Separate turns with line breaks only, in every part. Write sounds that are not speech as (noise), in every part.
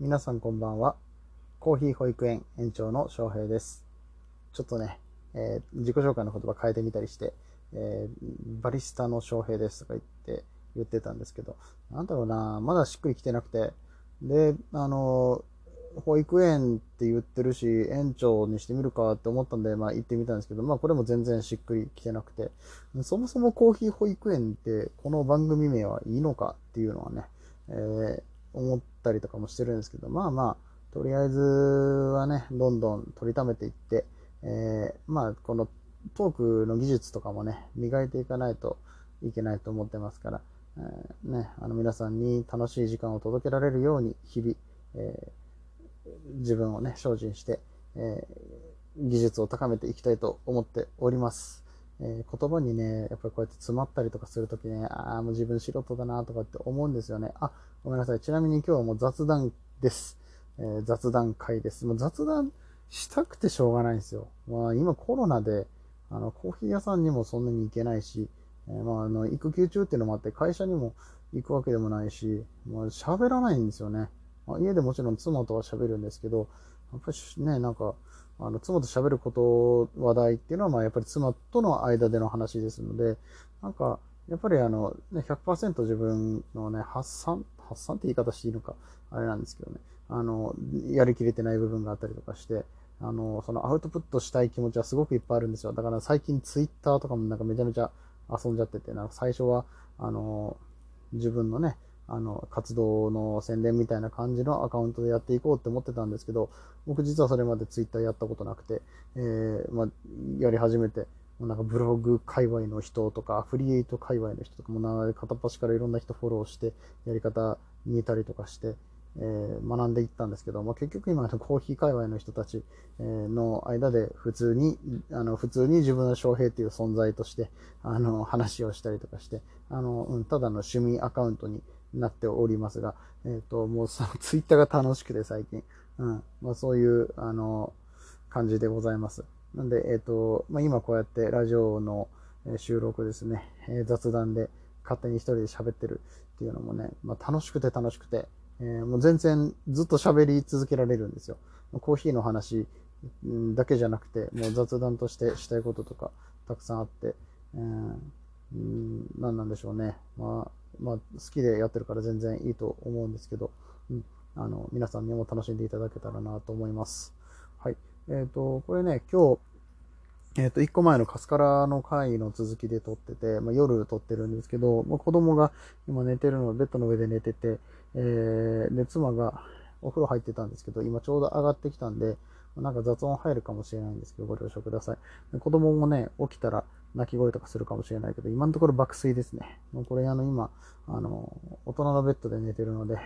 皆さんこんばんは。コーヒー保育園園長の翔平です。ちょっとね、えー自己紹介の言葉変えてみたりして、えーバリスタの翔平ですとか言って、言ってたんですけど、なんだろうな、まだしっくりきてなくて、で、あの、保育園って言ってるし、園長にしてみるかって思ったんで、まあ行ってみたんですけど、まあこれも全然しっくりきてなくて、そもそもコーヒー保育園ってこの番組名はいいのかっていうのはね、えー思ってたりとかもしてるんですけど、まあまあ、とりあえずはね、どんどん取りためていって、えーまあこのトークの技術とかもね、磨いていかないといけないと思ってますから、えーね、あの皆さんに楽しい時間を届けられるように日々、えー自分をね、精進して、えー技術を高めていきたいと思っております。えー言葉にね、やっぱりこうやって詰まったりとかするときね、ああ、もう自分素人だなとかって思うんですよね。あ、ごめんなさい。ちなみに今日はもう雑談です。えー雑談会です。もう雑談したくてしょうがないんですよ。まあ今コロナで、あの、コーヒー屋さんにもそんなに行けないし、えーまああの、育休中っていうのもあって会社にも行くわけでもないし、もう喋らないんですよね。まあ、家でもちろん妻とは喋るんですけど、やっぱりね、なんか、あの、妻と喋ること、話題っていうのは、まあ、やっぱり妻との間での話ですので、なんか、やっぱりあの、ね、100%自分のね、発散、発散って言い方していいのか、あれなんですけどね、あの、やりきれてない部分があったりとかして、あの、そのアウトプットしたい気持ちはすごくいっぱいあるんですよ。だから最近ツイッターとかもなんかめちゃめちゃ遊んじゃってて、なんか最初は、あの、自分のね、あの、活動の宣伝みたいな感じのアカウントでやっていこうって思ってたんですけど、僕実はそれまでツイッターやったことなくて、えー、まあ、やり始めて、もうなんかブログ界隈の人とか、アフリエイト界隈の人とかもな、片っ端からいろんな人フォローして、やり方見えたりとかして、えー学んでいったんですけど、まあ、結局今のコーヒー界隈の人たちえの間で普通に、あの、普通に自分の翔平っていう存在として、あの、話をしたりとかして、あの、うん、ただの趣味アカウントになっておりますが、えっ、と、もうそのツイッターが楽しくて最近、うん、まあそういう、あの、感じでございます。なんで、えっ、と、まあ今こうやってラジオの収録ですね、え雑談で勝手に一人で喋ってるっていうのもね、まあ楽しくて楽しくて、えーもう全然ずっと喋り続けられるんですよ。コーヒーの話だけじゃなくて、もう雑談としてしたいこととかたくさんあって、えーん、何なんでしょうね。まあ、まあ、好きでやってるから全然いいと思うんですけど、うん、あの、皆さんにも楽しんでいただけたらなと思います。はい。えっ、と、これね、今日、えっ、と、一個前のカスカラの回の続きで撮ってて、まあ、夜撮ってるんですけど、まあ、子供が今寝てるの、ベッドの上で寝てて、えー、で、妻がお風呂入ってたんですけど、今ちょうど上がってきたんで、なんか雑音入るかもしれないんですけど、ご了承ください。子供もね、起きたら泣き声とかするかもしれないけど、今のところ爆睡ですね。もうこれあの今、あの、大人のベッドで寝てるので、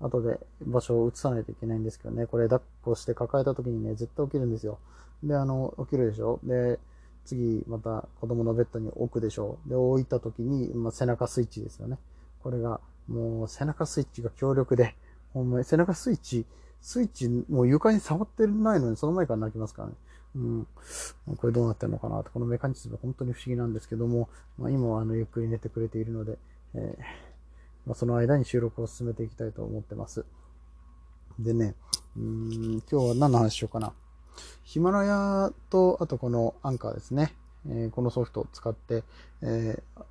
後で場所を移さないといけないんですけどね、これ抱っこして抱えた時にね、絶対起きるんですよ。で、あの、起きるでしょ？で、次また子供のベッドに置くでしょ？うで、置いた時に、まあ、背中スイッチですよね。これが、もう背中スイッチが強力で、ほんまに背中スイッチ、スイッチ、もう床に触ってないのにその前から泣きますからね。うん。これどうなってるのかなと、このメカニズム本当に不思議なんですけども、まあ、今はあの、ゆっくり寝てくれているので、えーまあ、その間に収録を進めていきたいと思ってます。でね、うん、今日は何の話しようかな。ヒマラヤと、あとこのアンカーですね。えーこのソフトを使って、えー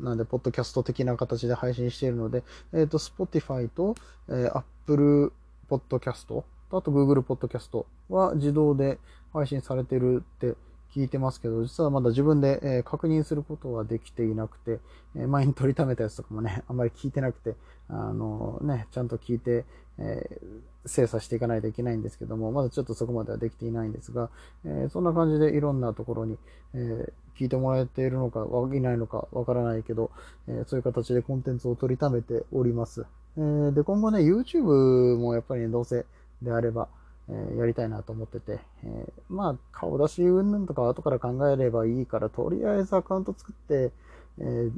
なんで、ポッドキャスト的な形で配信しているので、えっ、と、Spotify と、えー Apple Podcast と、あと Google Podcast は自動で配信されてるって聞いてますけど、実はまだ自分で、え確認することはできていなくて、え前に取りためたやつとかもね、(laughs) あんまり聞いてなくて、あのね、ちゃんと聞いて、えー精査していかないといけないんですけども、まだちょっとそこまではできていないんですが、えーそんな感じでいろんなところに、えー聞いてもらえているのか、いないのかわからないけど、えそういう形でコンテンツを取りためております。えで、今後ね、YouTube もやっぱりね、どうせであれば、えやりたいなと思ってて、えまあ、顔出し云々とか後から考えればいいから、とりあえずアカウント作って、え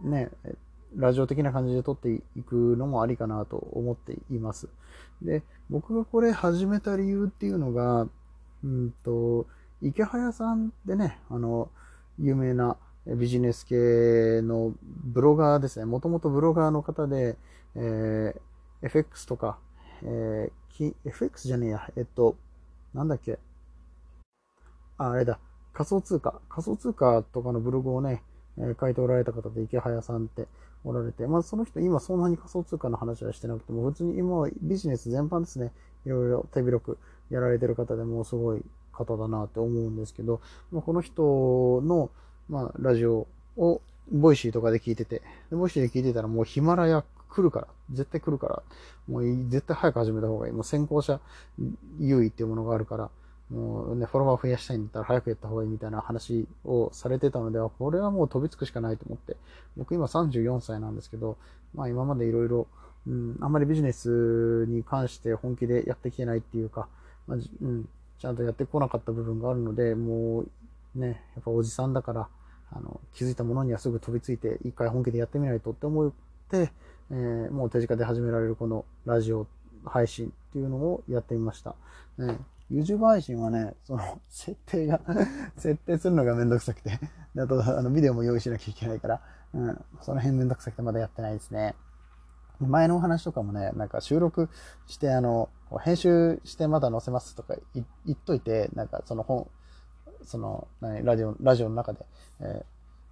ね、ラジオ的な感じで撮っていくのもありかなと思っています。で、僕がこれ始めた理由っていうのが、うんと、池早さんでね、あの、有名なビジネス系のブロガーですね。もともとブロガーの方で、えー FX とか、えー、FX じゃねえや、えっと、なんだっけ。あ、あれだ。仮想通貨。仮想通貨とかのブログをね、え、書いておられた方で池早さんっておられて、まあその人今そんなに仮想通貨の話はしてなくても、普通に今はビジネス全般ですね、いろいろ手広くやられてる方でもすごい方だなって思うんですけど、まあ、この人の、まあ、ラジオを Voicyとかで聞いてて、で Voicyで聞いてたらもうヒマラヤ来るから、絶対来るから、もう絶対早く始めた方がいい。もう先行者優位っていうものがあるから、もうね、フォロワー増やしたいんだったら早くやった方がいいみたいな話をされてたのでは、これはもう飛びつくしかないと思って、僕今34歳なんですけど、まあ今までいろいろ、うん、あんまりビジネスに関して本気でやってきてないっていうか、まあ、うん、ちゃんとやってこなかった部分があるので、もうね、やっぱおじさんだから、あの、気づいたものにはすぐ飛びついて、一回本気でやってみないとって思って、えー、もう手近で始められるこのラジオ配信っていうのをやってみました。ね、YouTube 配信はね、その、(laughs) 設定が (laughs) 設定するのがめんどくさくて (laughs) あと、あの、ビデオも用意しなきゃいけないから、うん、その辺めんどくさくてまだやってないですね。前のお話とかもね、なんか収録して、あの、編集してまだ載せますとか言っといて、なんかその本、その、何、ラジオ、ラジオの中で、えー、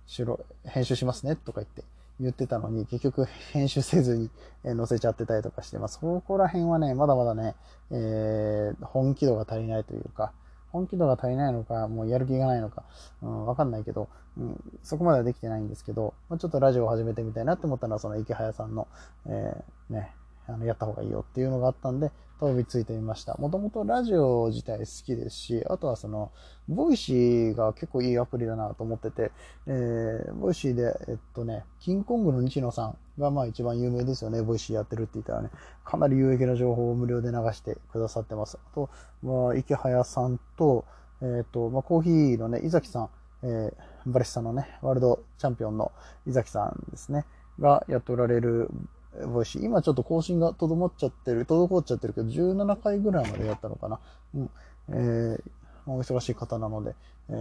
収録、編集しますねとか言って、言ってたのに、結局編集せずにえ載せちゃってたりとかして、まあ、そこら辺はね、まだまだね、えー、本気度が足りないというか、本気度が足りないのか、もうやる気がないのか、うん、わかんないけど、うん、そこまではできてないんですけど、まあ、ちょっとラジオを始めてみたいなって思ったのは、その池早さんの、えー、ね、あの、やった方がいいよっていうのがあったんで、飛びついてみました。もともとラジオ自体好きですし、あとはその、 Voicy が結構いいアプリだなと思ってて、えー、 Voicyで、えっとね、キングコングの西野さんがまあ一番有名ですよね。 Voicyやってるって言ったらね、かなり有益な情報を無料で流してくださってます。あと、まあ、イケハヤさんと、えっ、と、まあ、コーヒーのね、井崎さん、えー、バリスタのね、ワールドチャンピオンの井崎さんですね、がやっておられる Voicy。今ちょっと更新がとどまっちゃってる、滞っちゃってるけど、17回ぐらいまでやったのかな。うん。えー、お忙しい方なので、え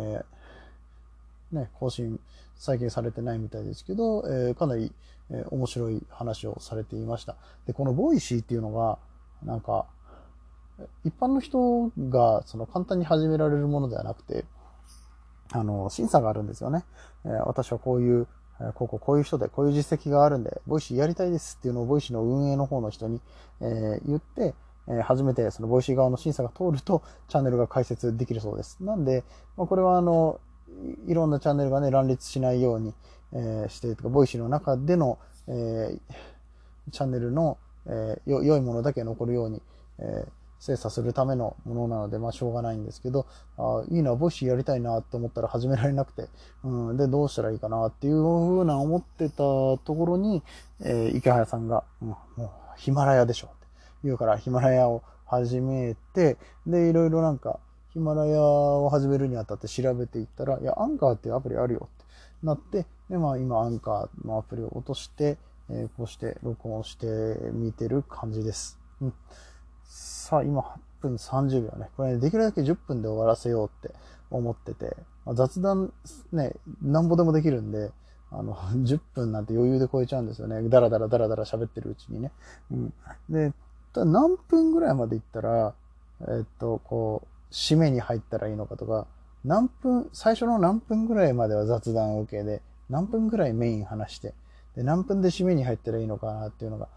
ー、ね、更新最近されてないみたいですけど、えー、かなり、えー、面白い話をされていました。で、この Voicy っていうのが、なんか、一般の人がその簡単に始められるものではなくて、あの、審査があるんですよね。えー、私はこういうこここういう人でこういう実績があるんで、 Voicyやりたいですっていうのを Voicyの運営の方の人に、え、言って、え、初めてその Voicy側の審査が通るとチャンネルが開設できるそうです。なんで、ま、これはあの、いろんなチャンネルがね、乱立しないように、え、して、とか、 Voicyの中での、え、チャンネルの、えー、良いものだけ残るように、え、精査するためのものなので、まあ、しょうがないんですけど、あいいな、 Voicyやりたいなと思ったら始められなくて、うん、で、どうしたらいいかなっていうふうな思ってたところに、えー、イケハヤさんが、うん、もう、ヒマラヤでしょって言うから、ヒマラヤを始めて、で、いろいろなんか、ヒマラヤを始めるにあたって調べていったら、いや、アンカーっていうアプリあるよってなって、で、まあ今アンカーのアプリを落として、えー、こうして録音してみてる感じです。うんさあ、今8分30秒ね。これ、ね、できるだけ10分で終わらせようって思ってて、まあ、雑談ね、なんぼでもできるんで、あの、(laughs) 10分なんて余裕で超えちゃうんですよね。だらだらだらだら喋ってるうちにね。うん。で、ただ何分ぐらいまで行ったら、えっと、こう、締めに入ったらいいのかとか、何分、最初の何分ぐらいまでは雑談 OK で、何分ぐらいメイン話して、で、何分で締めに入ったらいいのかなっていうのが、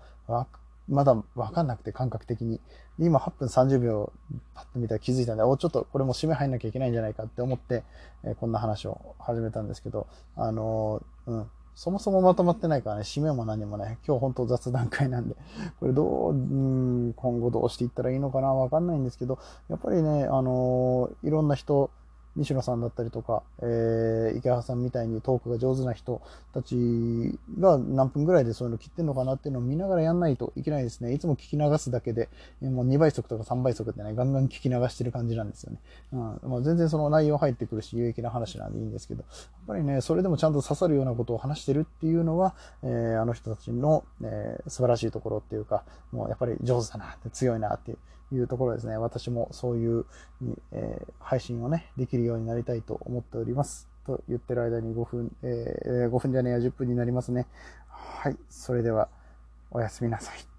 まだわかんなくて感覚的に。今8分30秒パッと見たら気づいたんで、お、ちょっとこれも締め入んなきゃいけないんじゃないかって思って、えー、こんな話を始めたんですけど、あのー、うん。そもそもまとまってないからね、締めも何もね、今日本当雑談会なんで、これどう、うん、今後どうしていったらいいのかなわかんないんですけど、やっぱりね、あのー、いろんな人、西野さんだったりとか、えー、池原さんみたいにトークが上手な人たちが何分ぐらいでそういうの切ってんのかなっていうのを見ながらやんないといけないですね。いつも聞き流すだけで、もう2倍速とか3倍速ってね、ガンガン聞き流してる感じなんですよね。うん。まあ、全然その内容入ってくるし、有益な話なんでいいんですけど、やっぱりね、それでもちゃんと刺さるようなことを話してるっていうのは、えー、あの人たちの、えー、素晴らしいところっていうか、もうやっぱり上手だな、強いなっていう。いうところですね。私もそういう、えー、配信をね、できるようになりたいと思っております。と言ってる間に5分、えー、5分じゃねえや10分になりますね。はい。それでは、おやすみなさい。